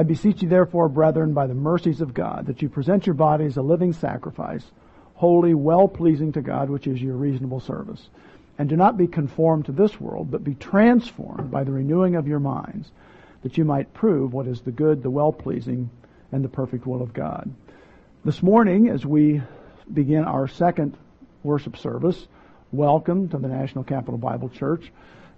I beseech you therefore, brethren, by the mercies of God, that you present your bodies a living sacrifice, holy, well pleasing to God, which is your reasonable service. And do not be conformed to this world, but be transformed by the renewing of your minds, that you might prove what is the good, the well pleasing, and the perfect will of God. This morning, as we begin our second worship service, welcome to the National Capital Bible Church.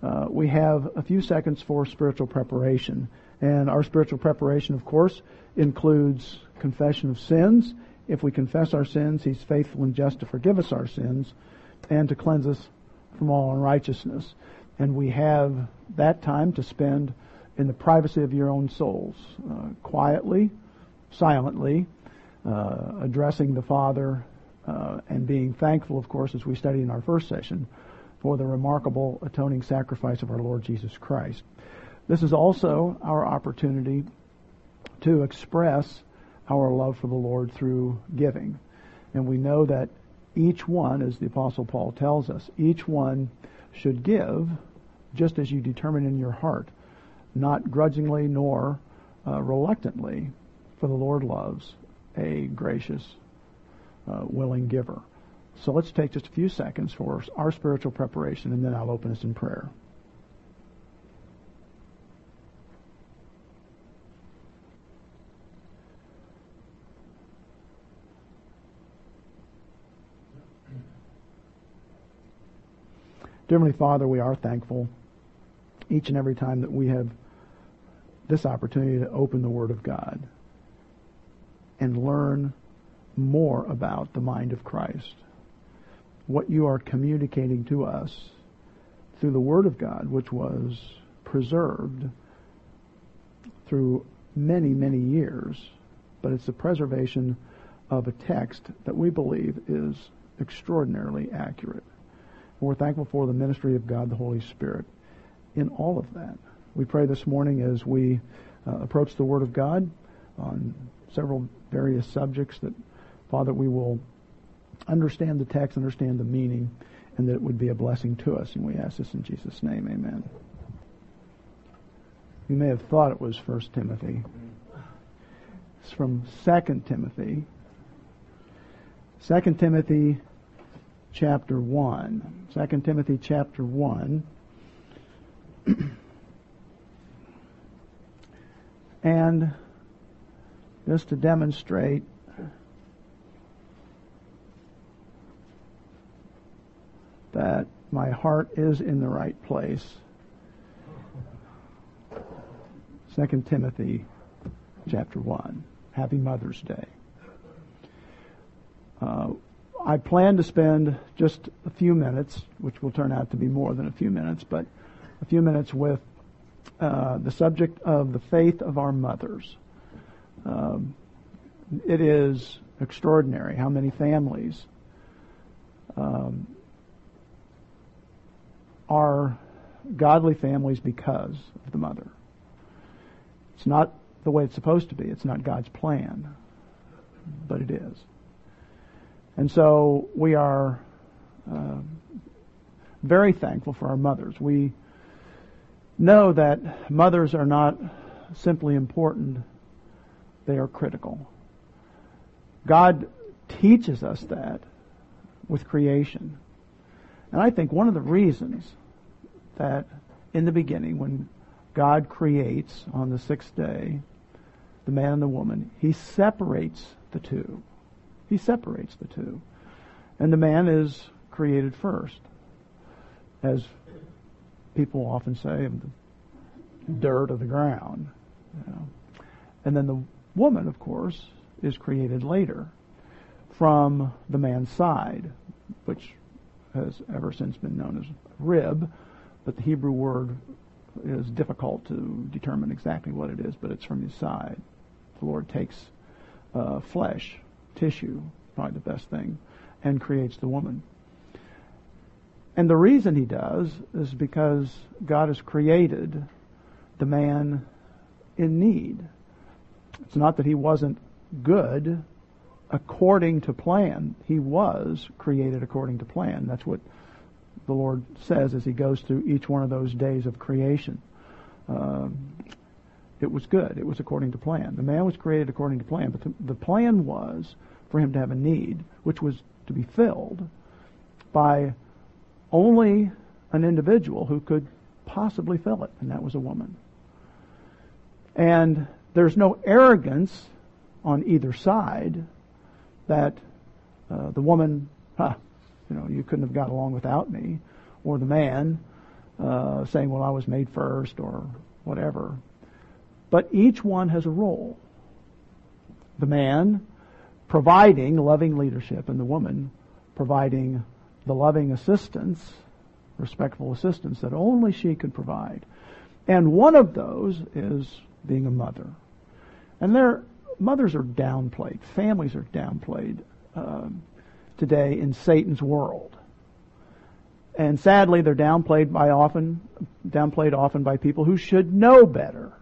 Uh, we have a few seconds for spiritual preparation. And our spiritual preparation, of course, includes confession of sins. If we confess our sins, He's faithful and just to forgive us our sins and to cleanse us from all unrighteousness. And we have that time to spend in the privacy of your own souls, uh, quietly, silently, uh, addressing the Father uh, and being thankful, of course, as we studied in our first session, for the remarkable atoning sacrifice of our Lord Jesus Christ. This is also our opportunity to express our love for the Lord through giving. And we know that each one, as the Apostle Paul tells us, each one should give just as you determine in your heart, not grudgingly nor uh, reluctantly, for the Lord loves a gracious uh, willing giver. So let's take just a few seconds for our spiritual preparation, and then I'll open us in prayer. Heavenly Father, we are thankful each and every time that we have this opportunity to open the Word of God and learn more about the mind of Christ. What you are communicating to us through the Word of God, which was preserved through many, many years, but it's the preservation of a text that we believe is extraordinarily accurate. And we're thankful for the ministry of God, the Holy Spirit, in all of that. We pray this morning as we uh, approach the Word of God on several various subjects that Father, we will understand the text, understand the meaning, and that it would be a blessing to us. And we ask this in Jesus' name. Amen. You may have thought it was First Timothy. It's from Second Timothy. Second Timothy chapter 1. 2 Timothy chapter 1. and just to demonstrate that my heart is in the right place. 2 Timothy chapter 1. Happy Mother's Day. Uh, I plan to spend just a few minutes, which will turn out to be more than a few minutes, but a few minutes with uh, the subject of the faith of our mothers. Um, it is extraordinary how many families um, are godly families because of the mother. It's not the way it's supposed to be. It's not God's plan, but it is. And so we are uh, very thankful for our mothers. We know that mothers are not simply important, they are critical. God teaches us that with creation. And I think one of the reasons that in the beginning, when God creates on the sixth day the man and the woman, he separates the two. He separates the two. And the man is created first. As people often say, of the dirt of the ground. You know. And then the woman, of course, is created later from the man's side, which has ever since been known as rib, but the Hebrew word is difficult to determine exactly what it is, but it's from his side. The Lord takes uh, flesh, tissue, probably the best thing, and creates the woman. And the reason he does is because God has created the man in need. It's not that he wasn't good according to plan. He was created according to plan. That's what the Lord says as he goes through each one of those days of creation. Um, it was good. It was according to plan. The man was created according to plan, but the, the plan was for him to have a need, which was to be filled by only an individual who could possibly fill it, and that was a woman. And there's no arrogance on either side that uh, the woman, huh, you know, you couldn't have got along without me, or the man uh, saying, well, I was made first, or whatever. But each one has a role. The man providing loving leadership, and the woman providing the loving assistance, respectful assistance that only she could provide. And one of those is being a mother. And their mothers are downplayed. Families are downplayed um, today in Satan's world. And sadly, they're downplayed by often, downplayed often by people who should know better.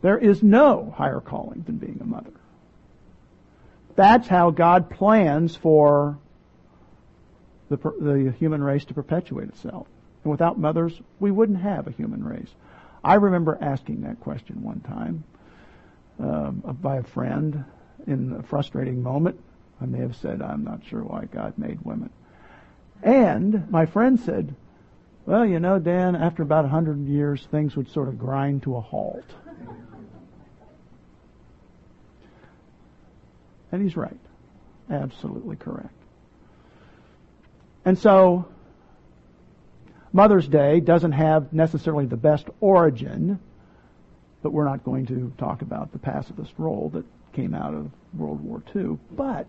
There is no higher calling than being a mother. That's how God plans for the, the human race to perpetuate itself. And without mothers, we wouldn't have a human race. I remember asking that question one time um, by a friend in a frustrating moment. I may have said, I'm not sure why God made women. And my friend said, well, you know, Dan, after about a hundred years, things would sort of grind to a halt. And he's right. Absolutely correct. And so, Mother's Day doesn't have necessarily the best origin, but we're not going to talk about the pacifist role that came out of World War II, but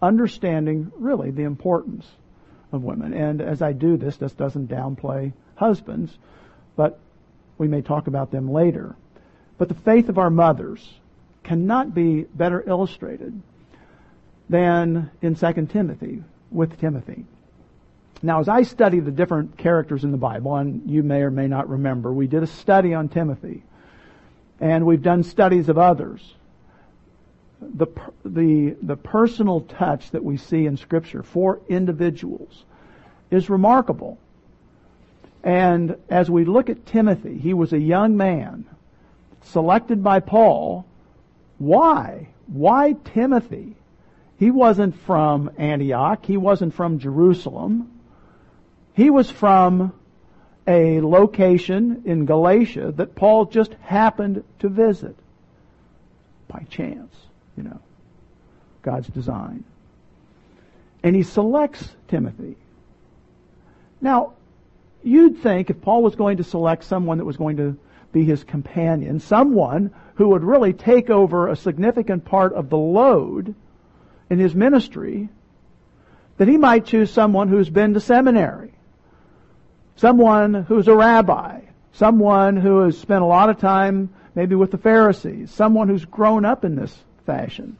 understanding really the importance of women. And as I do this, this doesn't downplay husbands, but we may talk about them later. But the faith of our mothers cannot be better illustrated than in 2 Timothy with Timothy. Now, as I study the different characters in the Bible, and you may or may not remember, we did a study on Timothy, and we've done studies of others. The, the, the personal touch that we see in Scripture for individuals is remarkable. And as we look at Timothy, he was a young man selected by Paul. Why? Why Timothy? He wasn't from Antioch. He wasn't from Jerusalem. He was from a location in Galatia that Paul just happened to visit by chance, you know, God's design. And he selects Timothy. Now, you'd think if Paul was going to select someone that was going to be his companion, someone who would really take over a significant part of the load in his ministry, that he might choose someone who's been to seminary, someone who's a rabbi, someone who has spent a lot of time maybe with the Pharisees, someone who's grown up in this fashion.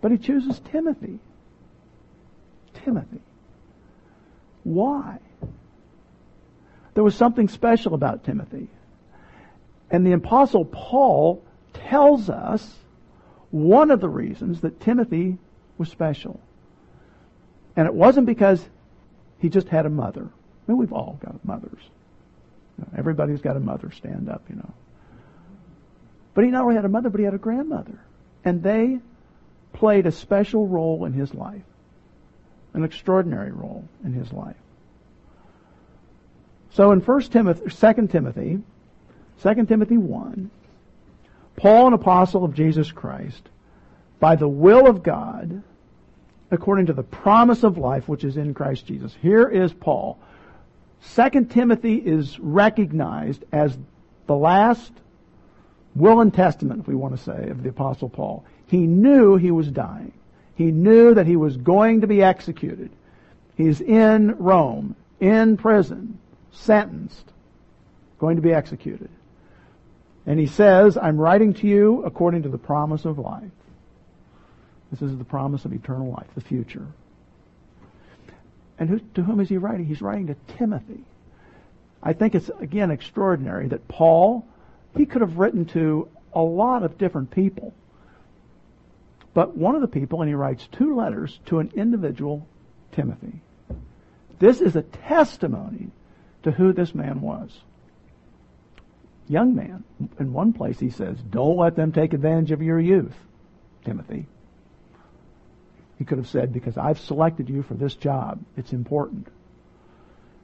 But he chooses Timothy. Timothy. Why? There was something special about Timothy. And the apostle Paul tells us one of the reasons that Timothy was special. And it wasn't because he just had a mother. I mean, we've all got mothers. You know, everybody's got a mother. Stand up, you know. But he not only had a mother, but he had a grandmother. And they played a special role in his life. An extraordinary role in his life. So in 1 Timothy, 2 Timothy, 2 Timothy 1, Paul, an apostle of Jesus Christ, by the will of God, according to the promise of life which is in Christ Jesus. Here is Paul. Second Timothy is recognized as the last will and testament, if we want to say, of the apostle Paul. He knew he was dying. He knew that he was going to be executed. He's in Rome, in prison, sentenced, going to be executed. And he says, I'm writing to you according to the promise of life. This is the promise of eternal life, the future. And who, to whom is he writing? He's writing to Timothy. I think it's, again, extraordinary that Paul, he could have written to a lot of different people. But one of the people, and he writes two letters to an individual, Timothy. This is a testimony to who this man was. Young man. In one place he says, don't let them take advantage of your youth, Timothy. He could have said, because I've selected you for this job. It's important.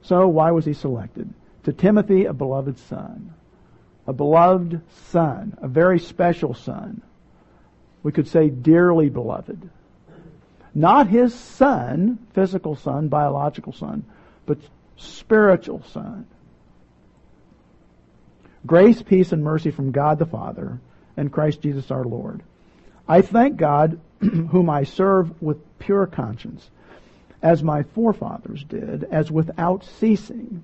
So why was he selected? To Timothy, a beloved son. A beloved son. A very special son. We could say dearly beloved. Not his son, physical son, biological son, but spiritual son. Grace, peace, and mercy from God the Father and Christ Jesus our Lord. I thank God, whom I serve with pure conscience, as my forefathers did, as without ceasing.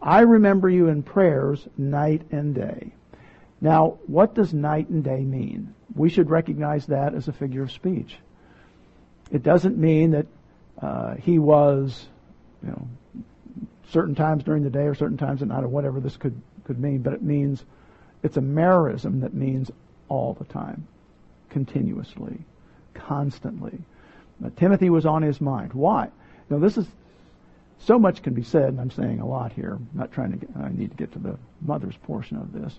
I remember you in prayers night and day. Now, what does night and day mean? We should recognize that as a figure of speech. It doesn't mean that uh, he was, you know, certain times during the day or certain times at night or whatever this could, could mean, but it means it's a merism that means all the time, continuously, constantly. Now, Timothy was on his mind. Why? Now this is so much can be said, and I'm saying a lot here. I'm not trying to get, I need to get to the mother's portion of this.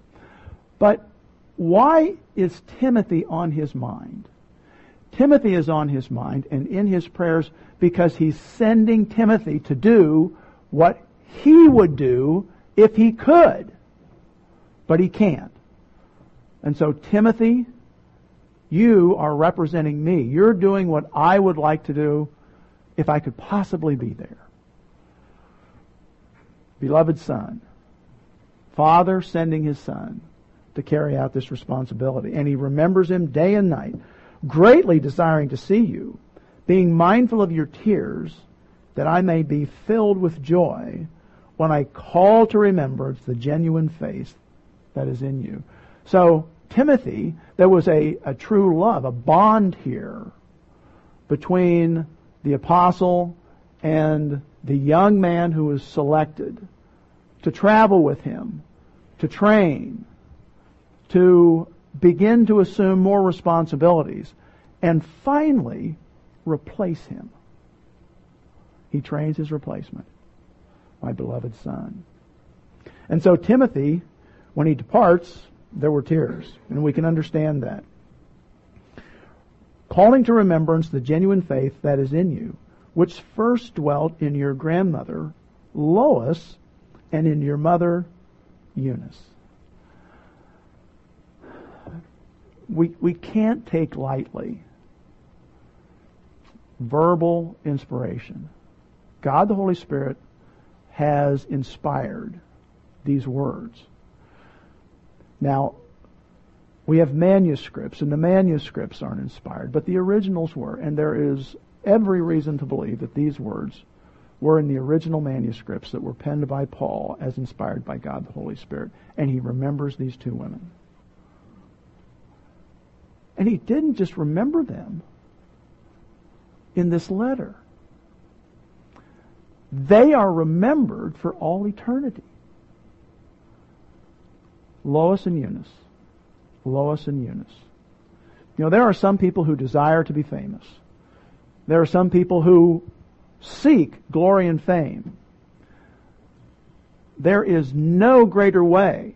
But why is Timothy on his mind? Timothy is on his mind and in his prayers because he's sending Timothy to do what he would do if he could. But he can't. And so Timothy, you are representing me. You're doing what I would like to do if I could possibly be there. Beloved son, father sending his son to carry out this responsibility. And he remembers him day and night greatly desiring to see you, being mindful of your tears, that I may be filled with joy when I call to remembrance the genuine faith that is in you. So, Timothy, there was a, a true love, a bond here between the apostle and the young man who was selected to travel with him, to train, to begin to assume more responsibilities, and finally replace him. He trains his replacement, my beloved son. And so Timothy, when he departs, there were tears, and we can understand that. Calling to remembrance the genuine faith that is in you, which first dwelt in your grandmother, Lois, and in your mother, Eunice. we, we can't take lightly verbal inspiration. God the Holy Spirit has inspired these words. Now, we have manuscripts, and the manuscripts aren't inspired, but the originals were, and there is every reason to believe that these words were in the original manuscripts that were penned by Paul as inspired by God the Holy Spirit, and he remembers these two women. And he didn't just remember them in this letter. They are remembered for all eternity. Lois and Eunice. Lois and Eunice. You know, there are some people who desire to be famous. There are some people who seek glory and fame. There is no greater way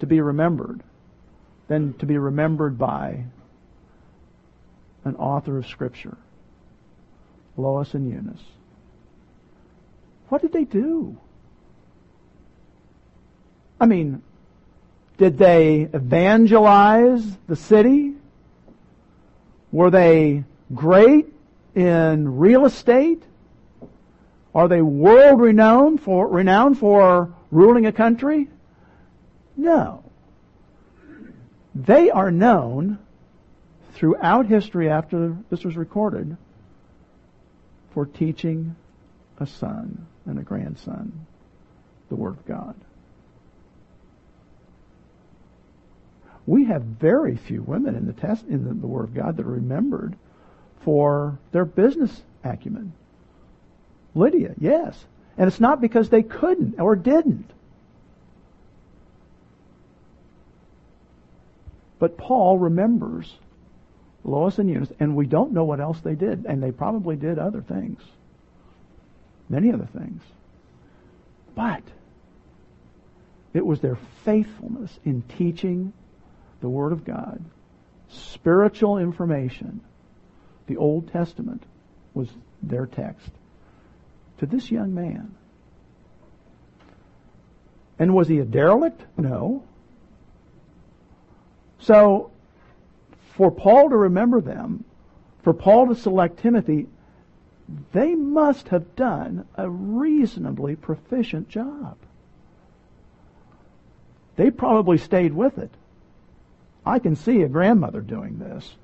to be remembered than to be remembered by an author of Scripture, Lois and Eunice. What did they do? I mean, did they evangelize the city? Were they great in real estate? Are they world renowned for renowned for ruling a country? No. They are known throughout history after this was recorded for teaching a son and a grandson the Word of God. We have very few women in the test in the, the Word of God that are remembered for their business acumen. Lydia, yes. And it's not because they couldn't or didn't. But Paul remembers Lois and Eunice, and we don't know what else they did, and they probably did other things, many other things. But It was their faithfulness in teaching the Word of God, spiritual information. The Old Testament was their text to this young man. And was he a derelict? No. So, for Paul to remember them, for Paul to select Timothy, they must have done a reasonably proficient job. They probably stayed with it. I can see a grandmother doing this.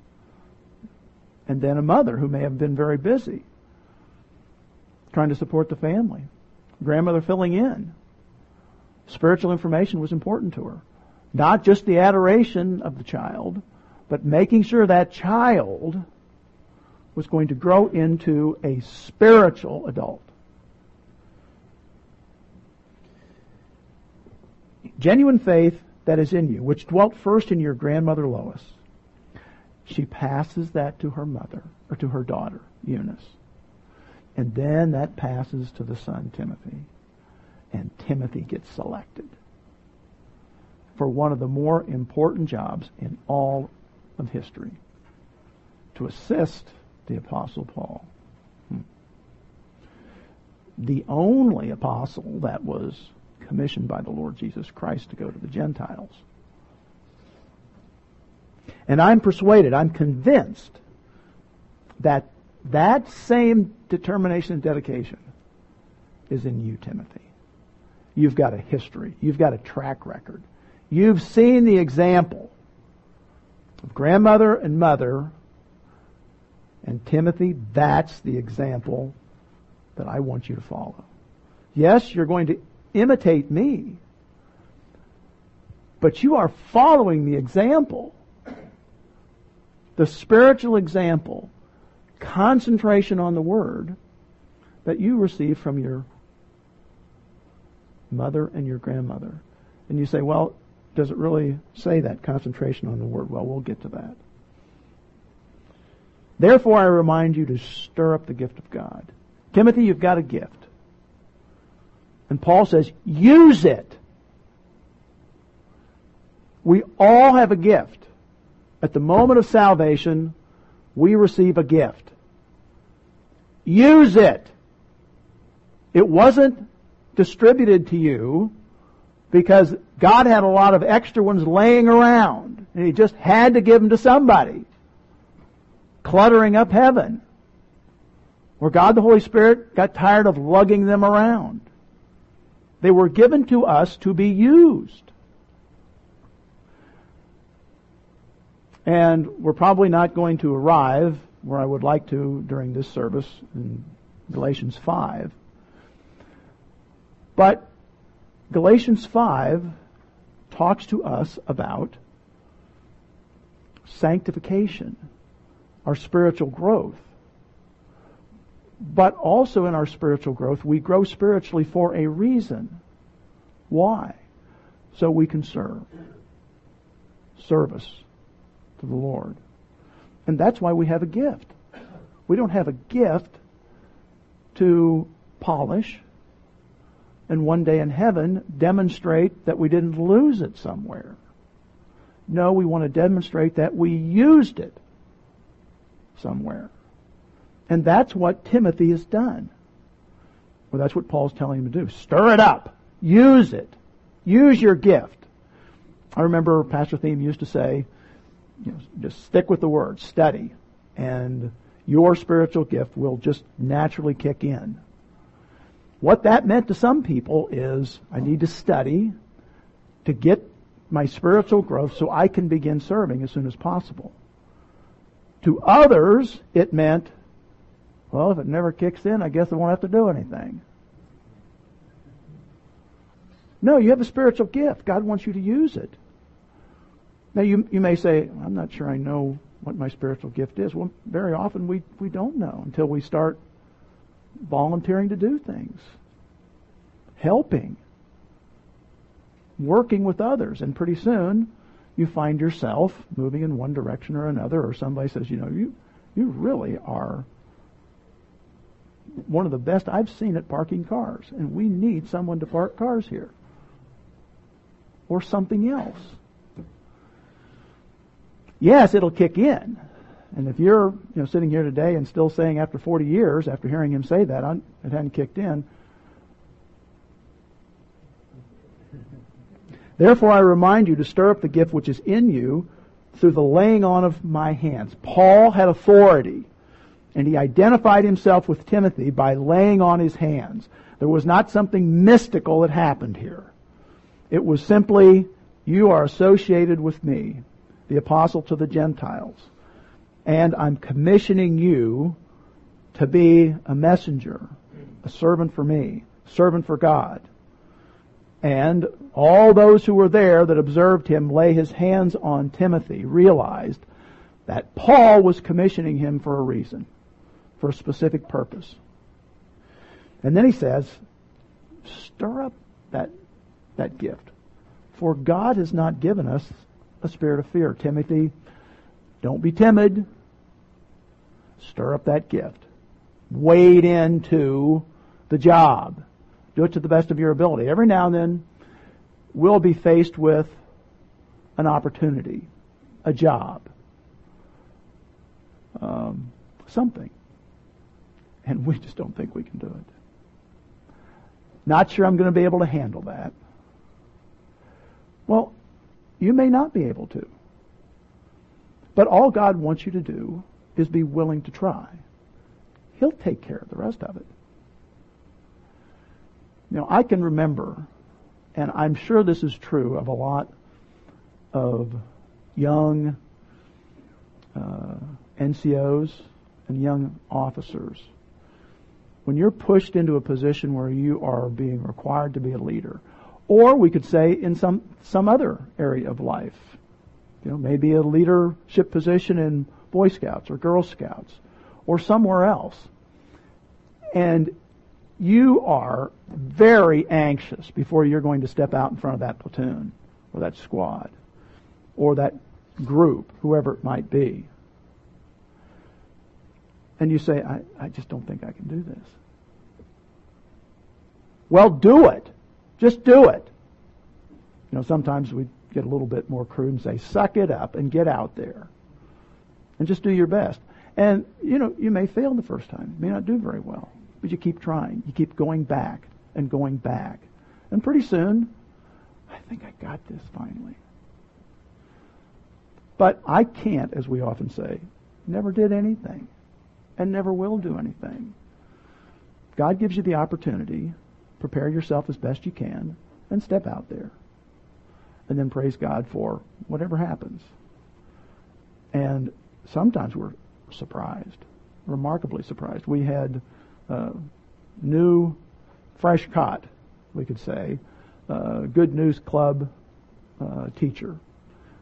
And then a mother who may have been very busy trying to support the family. Grandmother filling in. Spiritual information was important to her. Not just the adoration of the child, but making sure that child was going to grow into a spiritual adult. Genuine faith that is in you, which dwelt first in your grandmother Lois, she passes that to her mother, or to her daughter, Eunice. And then that passes to the son, Timothy. And Timothy gets selected for one of the more important jobs in all of history to assist the Apostle Paul. Hmm. The only apostle that was commissioned by the Lord Jesus Christ to go to the Gentiles. And I'm persuaded, I'm convinced that that same determination and dedication is in you, Timothy. You've got a history. You've got a track record. You've seen the example of grandmother and mother and Timothy, that's the example that I want you to follow. Yes, you're going to imitate me, but you are following the example, the spiritual example, concentration on the Word that you received from your mother and your grandmother. And you say, well, does it really say that concentration on the Word? Well, we'll get to that. Therefore, I remind you to stir up the gift of God. Timothy, you've got a gift. And Paul says, use it. We all have a gift. At the moment of salvation, we receive a gift. Use it. It wasn't distributed to you because God had a lot of extra ones laying around and he just had to give them to somebody cluttering up heaven. Where God the Holy Spirit got tired of lugging them around. They were given to us to be used. And we're probably not going to arrive where I would like to during this service in Galatians 5. But Galatians 5 talks to us about sanctification our spiritual growth. But also in our spiritual growth, we grow spiritually for a reason. Why? So we can serve. Service to the Lord. And that's why we have a gift. We don't have a gift to polish and one day in heaven demonstrate that we didn't lose it somewhere. No, we want to demonstrate that we used it somewhere. And that's what Timothy has done. Well, that's what Paul's telling him to do. Stir it up. Use it. Use your gift. I remember Pastor Thieme used to say, you know, just stick with the word, study, and your spiritual gift will just naturally kick in. What that meant to some people is I need to study to get my spiritual growth so I can begin serving as soon as possible. To others, it meant, well, if it never kicks in, I guess I won't have to do anything. No, you have a spiritual gift. God wants you to use it. Now, you, you may say, I'm not sure I know what my spiritual gift is. Well, very often we, we don't know until we start volunteering to do things, helping, working with others. And pretty soon, you find yourself moving in one direction or another, or somebody says, you know, you, you really are one of the best I've seen at parking cars, and we need someone to park cars here. or something else. Yes, it'll kick in. And if you're, you know, sitting here today and still saying after 40 years, after hearing him say that, it hadn't kicked in, Therefore I remind you to stir up the gift which is in you through the laying on of my hands. Paul had authority, and he identified himself with Timothy by laying on his hands. There was not something mystical that happened here. It was simply, you are associated with me, the apostle to the Gentiles, and I'm commissioning you to be a messenger, a servant for me, servant for God. And all those who were there that observed him lay his hands on Timothy realized that Paul was commissioning him for a reason, for a specific purpose. And then he says, stir up that, that gift. For God has not given us a spirit of fear. Timothy, don't be timid. Stir up that gift. Wade into the job. Do it to the best of your ability. Every now and then, we'll be faced with an opportunity, a job, um, something. And we just don't think we can do it. Not sure I'm going to be able to handle that. Well, you may not be able to. But all God wants you to do is be willing to try. He'll take care of the rest of it. You know, I can remember, and I'm sure this is true of a lot of young uh, NCOs and young officers. When you're pushed into a position where you are being required to be a leader, or we could say in some some other area of life, you know, maybe a leadership position in Boy Scouts or Girl Scouts or somewhere else. And you are very anxious before you're going to step out in front of that platoon or that squad or that group, whoever it might be. And you say, I, I just don't think I can do this. Well, do it. Just do it. You know, sometimes we get a little bit more crude and say, suck it up and get out there. And just do your best. And, you know, you may fail the first time. You may not do very well. But you keep trying. You keep going back and going back. And pretty soon, I think I got this finally. But I can't, as we often say, never did anything and never will do anything. God gives you the opportunity. Prepare yourself as best you can and step out there. And then praise God for whatever happens. And sometimes we're surprised, remarkably surprised. We had uh, new, fresh caught, we could say, uh, Good News Club uh, teacher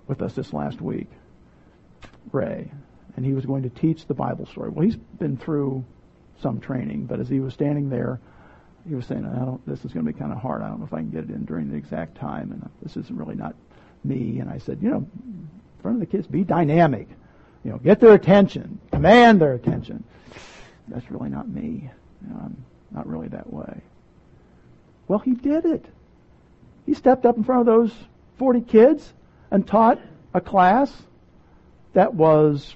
with us this last week, Ray, and he was going to teach the Bible story. Well, he's been through some training, but as he was standing there, he was saying, "I don't. This is going to be kind of hard. I don't know if I can get it in during the exact time, and uh, this isn't really not me." And I said, "You know, in front of the kids, be dynamic. You know, get their attention, command their attention." that's really not me. You know, I'm not really that way. Well, he did it. He stepped up in front of those 40 kids and taught a class that was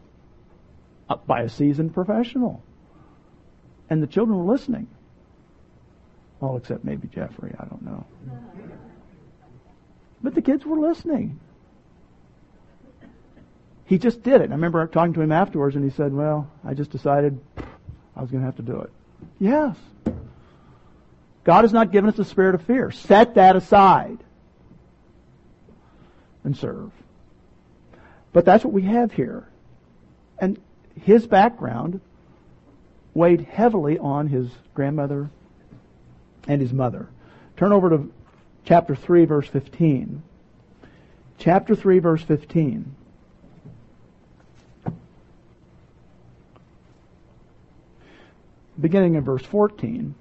by a seasoned professional. And the children were listening. All except maybe Jeffrey, I don't know. But the kids were listening. He just did it. I remember talking to him afterwards and he said, well, I just decided I was going to have to do it. Yes. God has not given us a spirit of fear. Set that aside and serve. But that's what we have here. And his background weighed heavily on his grandmother and his mother. Turn over to chapter 3, verse 15. Chapter 3, verse 15. beginning in verse 14.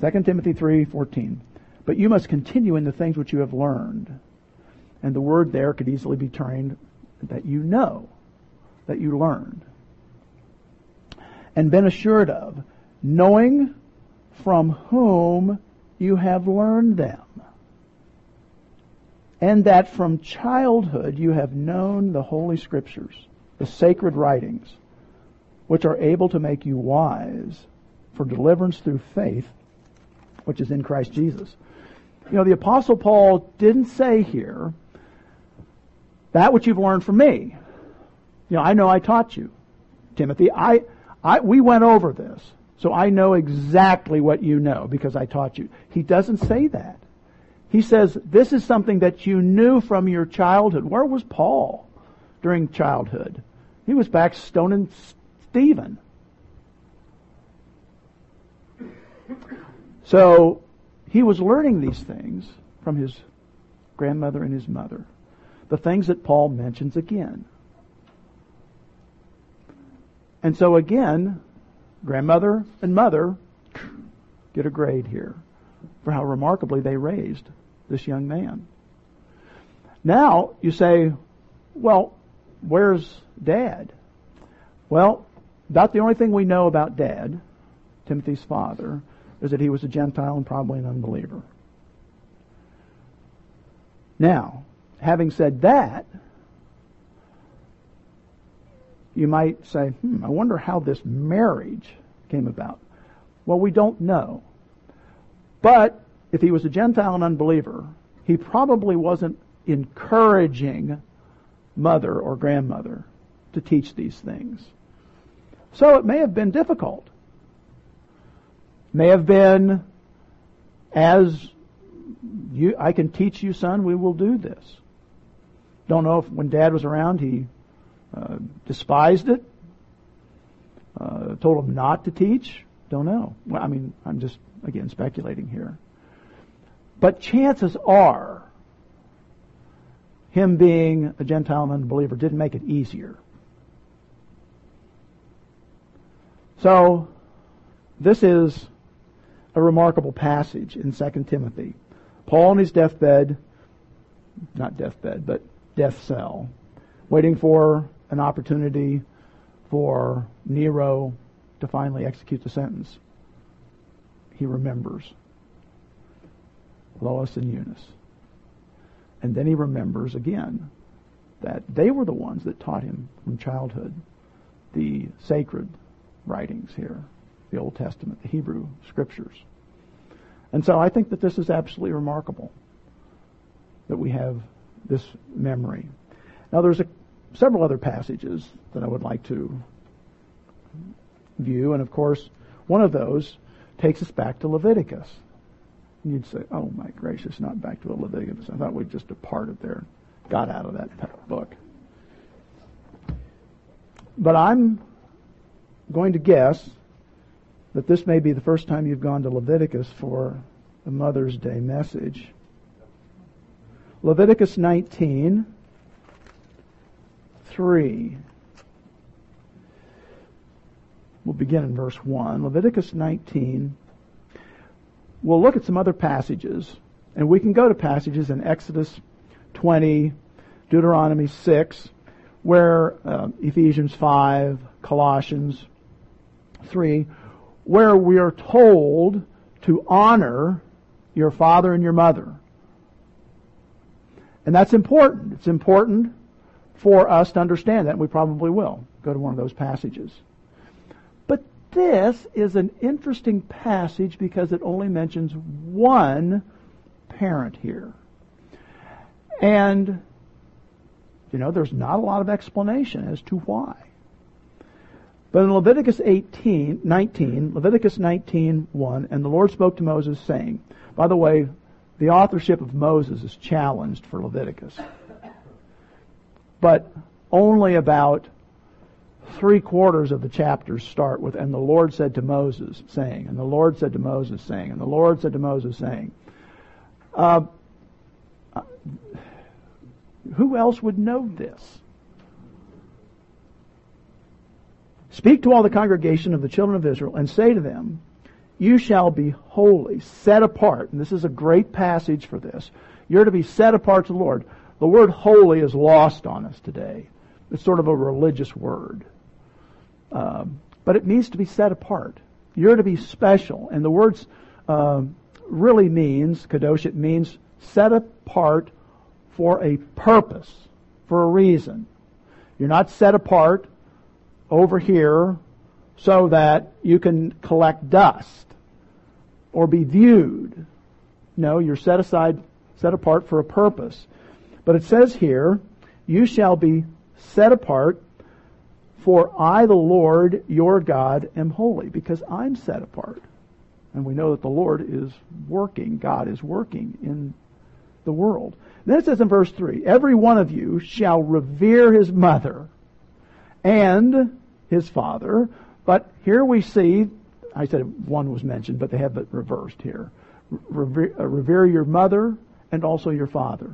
2 Timothy 3:14. But you must continue in the things which you have learned. And the word there could easily be turned that you know, that you learned. And been assured of, knowing from whom you have learned them. and that from childhood you have known the Holy Scriptures, the sacred writings, which are able to make you wise for deliverance through faith, which is in Christ Jesus. You know, the Apostle Paul didn't say here, that which you've learned from me. You know, I know I taught you, Timothy. I, I, we went over this. So I know exactly what you know because I taught you. He doesn't say that. He says, this is something that you knew from your childhood. Where was Paul during childhood? He was back stoning Stephen. So he was learning these things from his grandmother and his mother. The things that Paul mentions again. And so again, grandmother and mother get a grade here for how remarkably they raised this young man. Now you say, well, where's dad? Well, about the only thing we know about dad, Timothy's father, is that he was a Gentile and probably an unbeliever. Now, having said that, you might say, hmm, I wonder how this marriage came about. Well, we don't know. But if he was a Gentile and unbeliever, he probably wasn't encouraging mother or grandmother to teach these things. So it may have been difficult. May have been, as you, I can teach you, son, we will do this. Don't know if when dad was around he uh, despised it, uh, told him not to teach. Don't know. Well, I mean, I'm just, again, speculating here. But chances are, him being a Gentile and unbeliever didn't make it easier. So, this is a remarkable passage in 2 Timothy. Paul on his deathbed, not deathbed, but death cell, waiting for an opportunity for Nero to finally execute the sentence. He remembers Lois and Eunice. And then he remembers again that they were the ones that taught him from childhood the sacred writings here, the Old Testament, the Hebrew scriptures. And so I think that this is absolutely remarkable that we have this memory. Now there's a, several other passages that I would like to view, and of course, one of those takes us back to Leviticus. And you'd say, oh my gracious, not back to Leviticus. I thought we'd just departed there, got out of that book. But I'm going to guess that this may be the first time you've gone to Leviticus for the Mother's Day message. Leviticus 19, 3. We'll begin in verse 1. Leviticus 19, we'll look at some other passages, and we can go to passages in Exodus 20, Deuteronomy 6, where uh, Ephesians 5, Colossians 3, where we are told to honor your father and your mother. And that's important. It's important for us to understand that, and we probably will go to one of those passages But this is an interesting passage because it only mentions one parent here. And, you know, there's not a lot of explanation as to why. But in Leviticus 18, 19, Leviticus 19, 1, and the Lord spoke to Moses saying, by the way, the authorship of Moses is challenged for Leviticus. But only about three quarters of the chapters start with, and the Lord said to Moses, saying, and the Lord said to Moses, saying, and the Lord said to Moses, saying. Uh, who else would know this? Speak to all the congregation of the children of Israel and say to them, You shall be holy, set apart. And this is a great passage for this. You're to be set apart to the Lord. The word holy is lost on us today. It's sort of a religious word. Um, but it needs to be set apart. You're to be special. And the words uh, really means, kadosh, it means set apart for a purpose, for a reason. You're not set apart over here so that you can collect dust or be viewed. No, you're set aside, set apart for a purpose. But it says here, you shall be set apart for I, the Lord, your God, am holy, because I'm set apart. And we know that the Lord is working, God is working in the world. Then it says in verse 3, every one of you shall revere his mother and his father. But here we see, I said one was mentioned, but they have it reversed here. Revere, uh, revere your mother and also your father.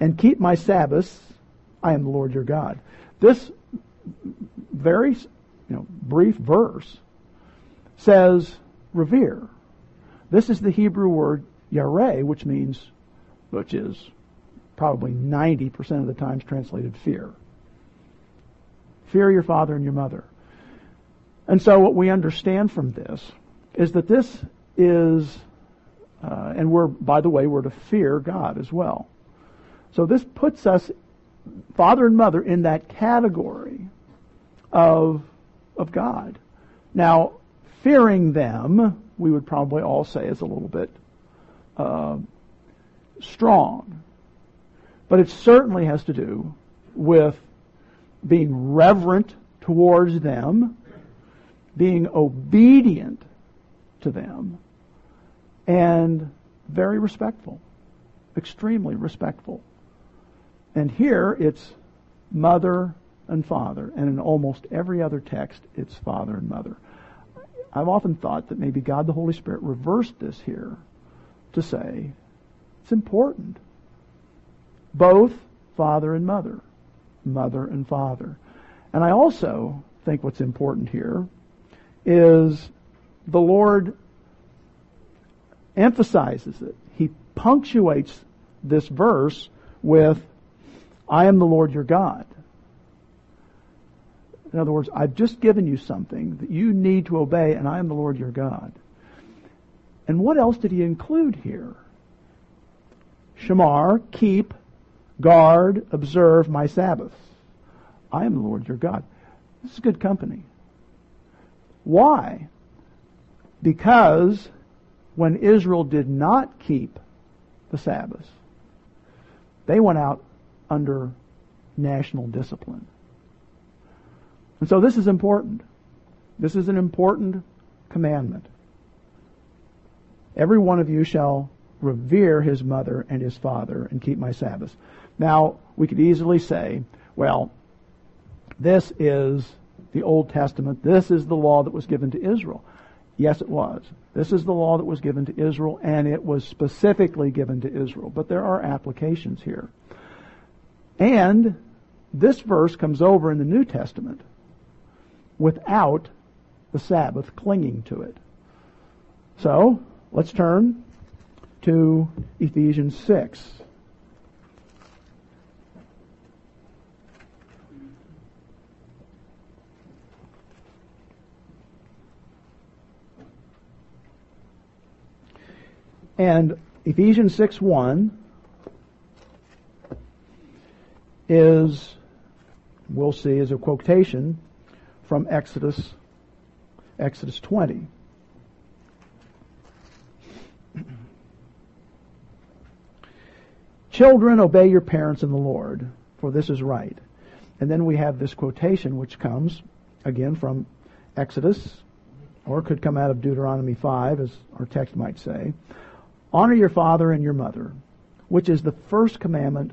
And keep my Sabbaths. I am the Lord your God. This very you know, brief verse says revere. This is the Hebrew word yareh, which means, which is probably 90% of the times translated fear. Fear your father and your mother. And so what we understand from this is that this is, uh, and we're, by the way, we're to fear God as well. So this puts us, father and mother, in that category of, of God. Now, fearing them, we would probably all say is a little bit uh, strong. But it certainly has to do with being reverent towards them, being obedient to them, and very respectful, extremely respectful. And here it's mother and father, and in almost every other text it's father and mother. I've often thought that maybe God the Holy Spirit reversed this here to say it's important. Both father and mother mother and father. And I also think what's important here is the Lord emphasizes it. He punctuates this verse with, I am the Lord your God. In other words, I've just given you something that you need to obey, and I am the Lord your God. And what else did he include here? Shamar, keep, guard, observe my Sabbaths. I am the Lord your God. This is good company. Why? Because when Israel did not keep the Sabbath, they went out under national discipline. And so this is important. This is an important commandment. Every one of you shall revere his mother and his father and keep my Sabbaths. Now, we could easily say, well, this is the Old Testament. This is the law that was given to Israel. Yes, it was. This is the law that was given to Israel, and it was specifically given to Israel. But there are applications here. And this verse comes over in the New Testament without the Sabbath clinging to it. So, let's turn to Ephesians 6. And Ephesians 6 1 is, we'll see, is a quotation from Exodus, Exodus 20. Children, obey your parents in the Lord, for this is right. And then we have this quotation which comes, again, from Exodus, or could come out of Deuteronomy 5, as our text might say. Honor your father and your mother, which is the first commandment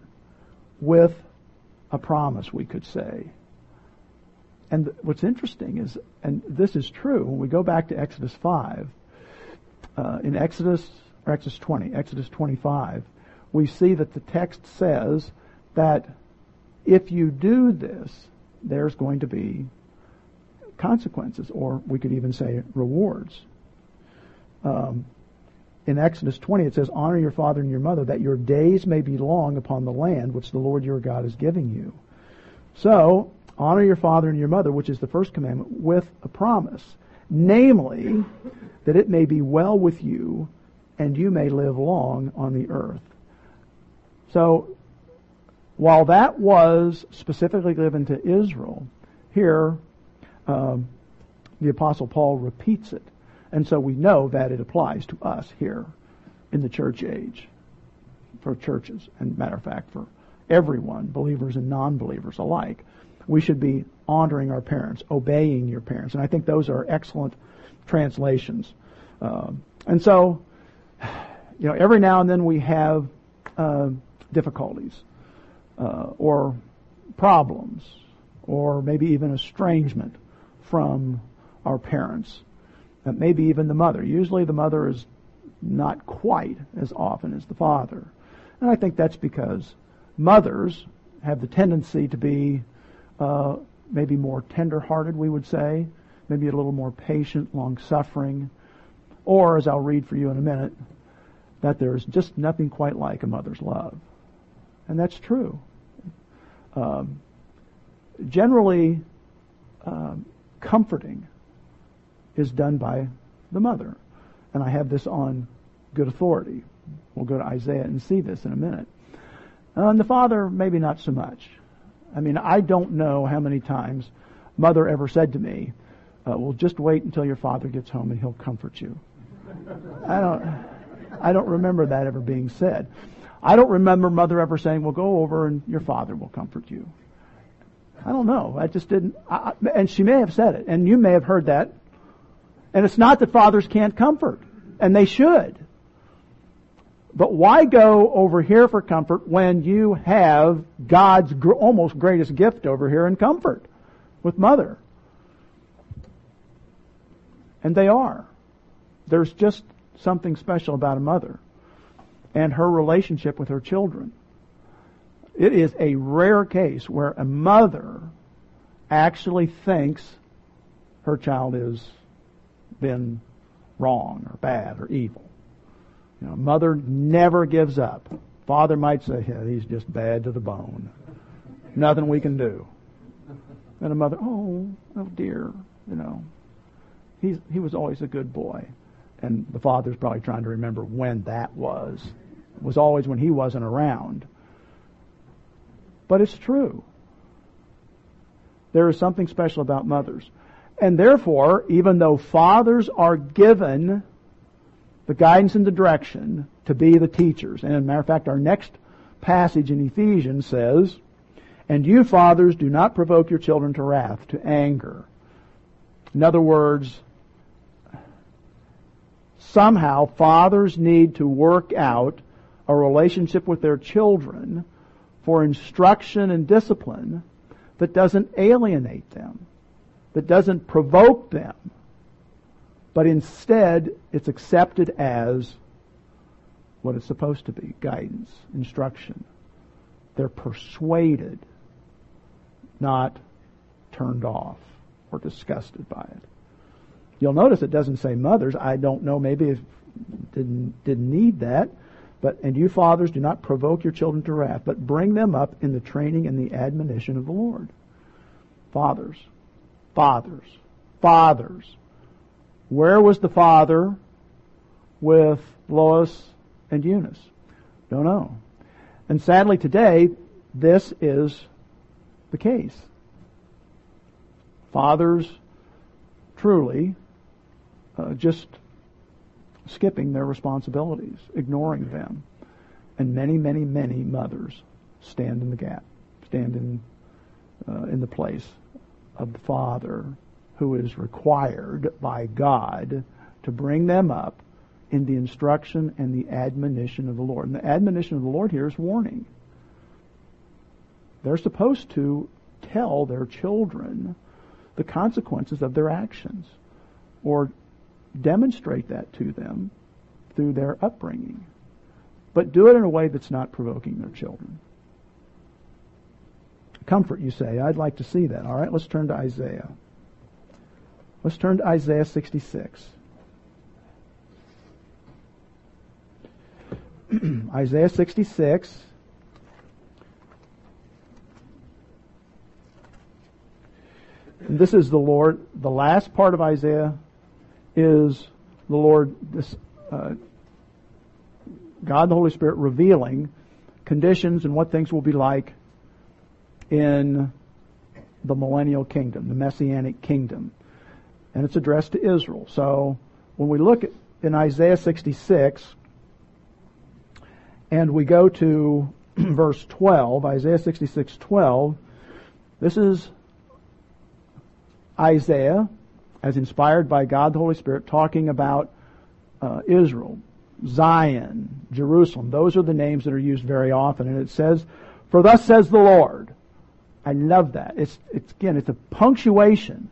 with a promise, we could say. And what's interesting is, and this is true, when we go back to Exodus 5, uh, in Exodus, or Exodus 20, Exodus 25, we see that the text says that if you do this, there's going to be consequences, or we could even say rewards. Um, in Exodus 20, it says, Honor your father and your mother, that your days may be long upon the land which the Lord your God is giving you. So, honor your father and your mother, which is the first commandment, with a promise, namely, that it may be well with you and you may live long on the earth. So, while that was specifically given to Israel, here um, the Apostle Paul repeats it. And so we know that it applies to us here in the church age for churches, and matter of fact, for everyone, believers and non-believers alike. We should be honoring our parents, obeying your parents, and I think those are excellent translations. Um, and so, you know, every now and then we have uh, difficulties uh, or problems or maybe even estrangement from our parents, maybe even the mother. Usually the mother is not quite as often as the father. And I think that's because mothers have the tendency to be uh, maybe more tender-hearted, we would say, maybe a little more patient, long-suffering, or, as I'll read for you in a minute, that there's just nothing quite like a mother's love. And that's true. Um, generally, um, comforting is done by the mother. And I have this on good authority. We'll go to Isaiah and see this in a minute. Uh, and the father, maybe not so much. I mean, I don't know how many times mother ever said to me, uh, "Well, just wait until your father gets home and he'll comfort you." I don't, I don't remember that ever being said. I don't remember mother ever saying, "Well, go over and your father will comfort you." I don't know. I just didn't. I, and she may have said it, and you may have heard that. And it's not that fathers can't comfort, and they should. But why go over here for comfort when you have God's gr- almost greatest gift over here in comfort with mother? And they are. There's just something special about a mother and her relationship with her children. It is a rare case where a mother actually thinks her child has been wrong or bad or evil. You know, mother never gives up. Father might say, yeah, he's just bad to the bone. Nothing we can do. And a mother, oh, oh dear, you know, he's, he was always a good boy. And the father's probably trying to remember when that was. It was always when he wasn't around. But it's true. There is something special about mothers. And therefore, even though fathers are given the guidance and the direction to be the teachers. And as a matter of fact, our next passage in Ephesians says, And you fathers do not provoke your children to wrath, to anger. In other words, somehow fathers need to work out a relationship with their children for instruction and discipline that doesn't alienate them, that doesn't provoke them, but instead it's accepted as what it's supposed to be guidance, instruction. They're persuaded, not turned off or disgusted by it. You'll notice it doesn't say mothers. I don't know, maybe if didn't didn't need that. But and you fathers do not provoke your children to wrath, but bring them up in the training and the admonition of the Lord. Fathers, fathers, fathers. Where was the father with Lois and Eunice? Don't know. And sadly today, this is the case. Fathers truly uh, just skipping their responsibilities, ignoring them. And many, many, many mothers stand in the gap, stand in, uh, in the place of the father who is required by God to bring them up in the instruction and the admonition of the Lord. And the admonition of the Lord here is warning. They're supposed to tell their children the consequences of their actions or demonstrate that to them through their upbringing. But do it in a way that's not provoking their children. Comfort, you say. I'd like to see that. All right, let's turn to Isaiah. Let's turn to Isaiah 66. Isaiah 66. And this is the Lord. The last part of Isaiah is the Lord, this, uh, God the Holy Spirit revealing conditions and what things will be like in the millennial kingdom, the messianic kingdom. And it's addressed to Israel. So when we look at, in Isaiah 66 and we go to verse 12, Isaiah 66, 12, this is Isaiah, as inspired by God the Holy Spirit, talking about uh, Israel, Zion, Jerusalem. Those are the names that are used very often. And it says, For thus says the Lord. I love that. It's, it's again, it's a punctuation.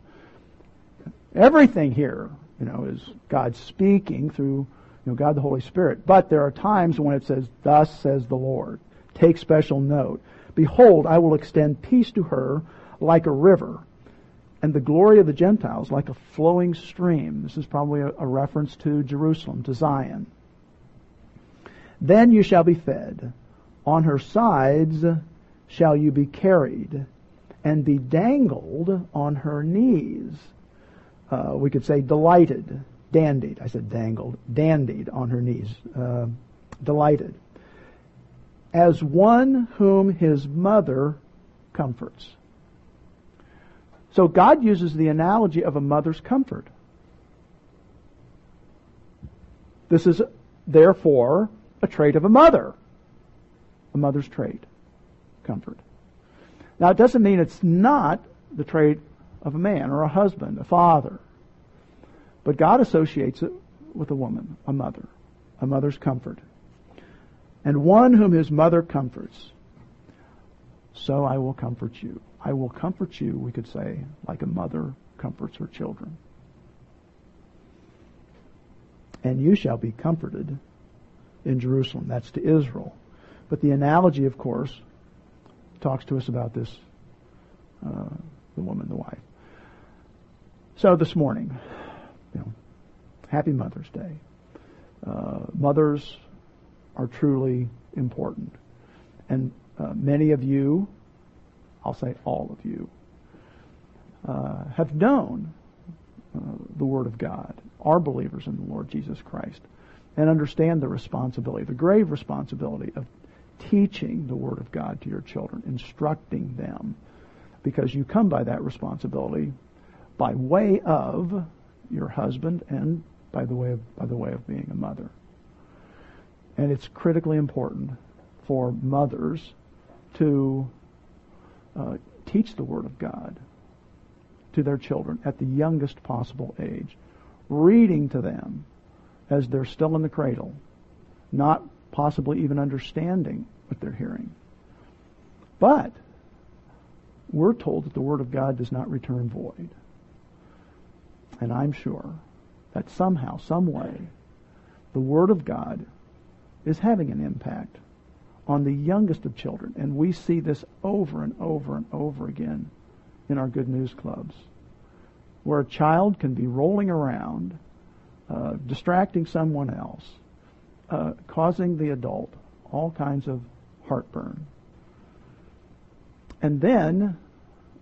Everything here, you know, is God speaking through, you know, God the Holy Spirit. But there are times when it says, Thus says the Lord. Take special note. Behold, I will extend peace to her like a river, and the glory of the Gentiles like a flowing stream. This is probably a, a reference to Jerusalem, to Zion. Then you shall be fed. On her sides shall you be carried, and be dangled on her knees. Uh, we could say delighted, dandied. I said dangled, dandied on her knees, uh, delighted as one whom his mother comforts. So God uses the analogy of a mother's comfort. This is therefore a trait of a mother. A mother's trait. Comfort. Now it doesn't mean it's not the trait of a man or a husband, a father. But God associates it with a woman, a mother. A mother's comfort and one whom his mother comforts. So I will comfort you. I will comfort you, we could say, like a mother comforts her children. And you shall be comforted in Jerusalem. That's to Israel. But the analogy, of course, talks to us about this, uh, the woman, the wife. So this morning, you know, happy Mother's Day. Uh, mothers are truly important. And uh, many of you, I'll say all of you, uh, have known uh, the Word of God, are believers in the Lord Jesus Christ, and understand the responsibility, the grave responsibility of teaching the Word of God to your children, instructing them, because you come by that responsibility by way of your husband and by the way of, by the way of being a mother. And it's critically important for mothers to uh, teach the Word of God to their children at the youngest possible age, reading to them as they're still in the cradle, not possibly even understanding what they're hearing. But we're told that the Word of God does not return void. And I'm sure that somehow, some way, the Word of God is having an impact on the youngest of children. And we see this over and over and over again in our good news clubs, where a child can be rolling around, uh, distracting someone else, uh, causing the adult all kinds of heartburn. And then,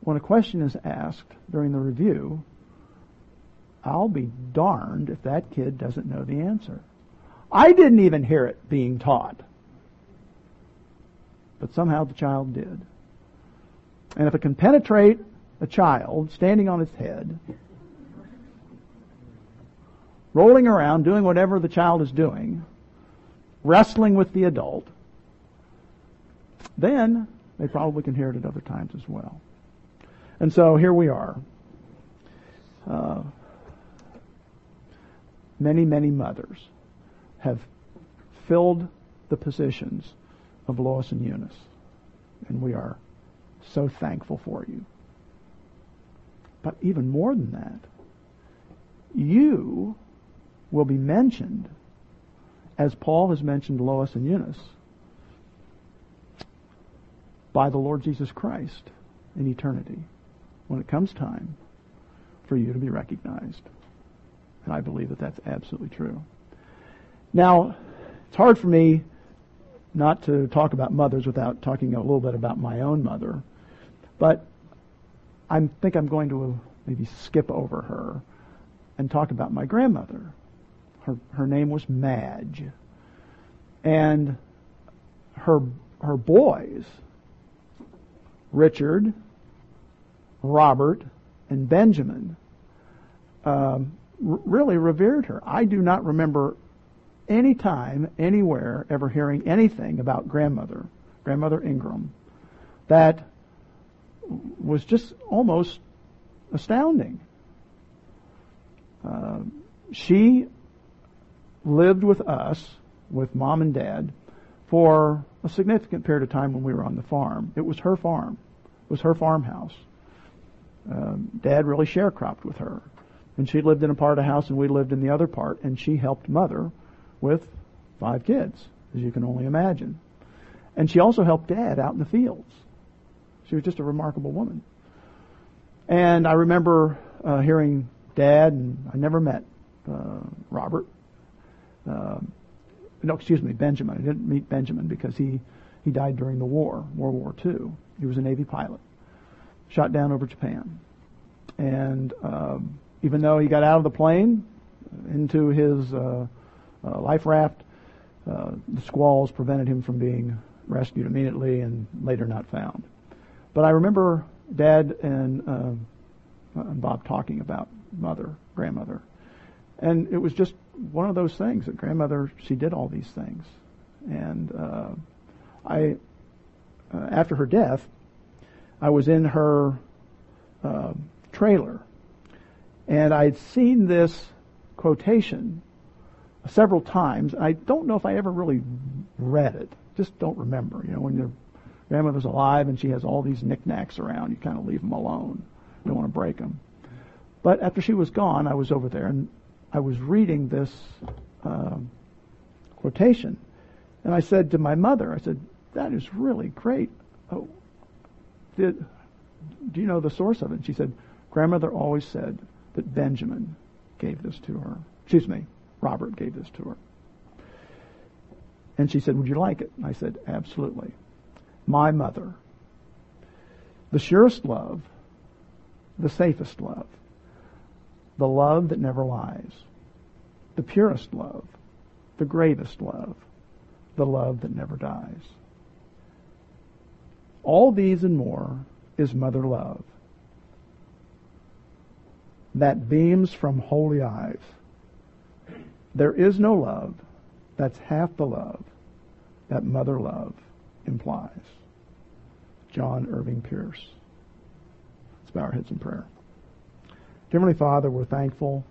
when a question is asked during the review, I'll be darned if that kid doesn't know the answer. I didn't even hear it being taught. But somehow the child did. And if it can penetrate a child standing on its head, rolling around, doing whatever the child is doing, wrestling with the adult, then they probably can hear it at other times as well. And so here we are. Uh, many, many mothers have filled the positions of Lois and Eunice. And we are so thankful for you. But even more than that, you will be mentioned as Paul has mentioned Lois and Eunice by the Lord Jesus Christ in eternity when it comes time for you to be recognized. And I believe that that's absolutely true. Now, it's hard for me not to talk about mothers without talking a little bit about my own mother, but I think I'm going to maybe skip over her and talk about my grandmother. Her, her name was Madge. And her, her boys, Richard, Robert, and Benjamin, um, really revered her. I do not remember any time, anywhere, ever hearing anything about grandmother, grandmother Ingram, that was just almost astounding. Uh, she lived with us, with mom and dad, for a significant period of time when we were on the farm. It was her farm. It was her farmhouse. Um, dad really sharecropped with her. And she lived in a part of the house and we lived in the other part, and she helped mother with five kids, as you can only imagine. And she also helped dad out in the fields. She was just a remarkable woman. And I remember uh, hearing dad, and I never met uh, Robert. Uh, no, excuse me, Benjamin. I didn't meet Benjamin because he, he died during the war, World War II. He was a Navy pilot, shot down over Japan. And um, even though he got out of the plane into his uh, uh, life raft, uh, the squalls prevented him from being rescued immediately and later not found. But I remember Dad and, uh, and Bob talking about mother, grandmother, and it was just one of those things that grandmother she did all these things, and uh, I uh, after her death, I was in her uh, trailer, and I'd seen this quotation several times. I don't know if I ever really read it. Just don't remember. You know, when your grandmother's alive and she has all these knickknacks around, you kind of leave them alone. You don't want to break them. But after she was gone, I was over there and I was reading this uh, quotation, and I said to my mother, I said, "That is really great. Oh, did do you know the source of it?" And she said, "Grandmother always said that Benjamin gave this to her. Excuse me, Robert gave this to her." And she said, Would you like it? I said, Absolutely. My mother. The surest love, the safest love, the love that never lies, the purest love, the greatest love, the love that never dies. All these and more is mother love that beams from holy eyes. There is no love that's half the love that mother love implies. John Irving Pierce. Let's bow our heads in prayer. Heavenly Father, we're thankful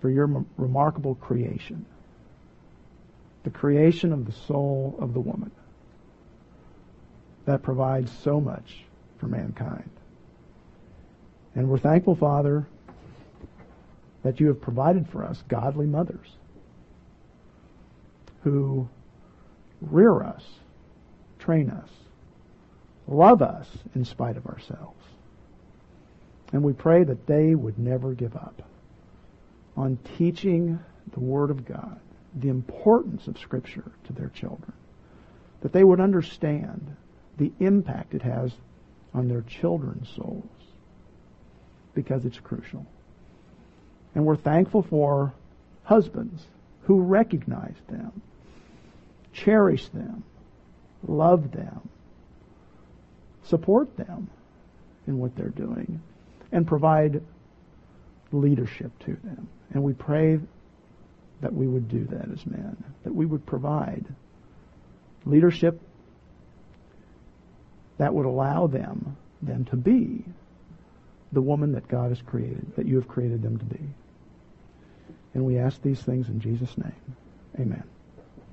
for your remarkable creation, the creation of the soul of the woman that provides so much for mankind. And we're thankful, Father, that you have provided for us godly mothers who rear us, train us, love us in spite of ourselves. And we pray that they would never give up on teaching the Word of God, the importance of Scripture to their children, that they would understand the impact it has on their children's souls, because it's crucial. And we're thankful for husbands who recognize them cherish them, love them, support them in what they're doing, and provide leadership to them. And we pray that we would do that as men, that we would provide leadership that would allow them then to be the woman that God has created, that you have created them to be. And we ask these things in Jesus' name. Amen.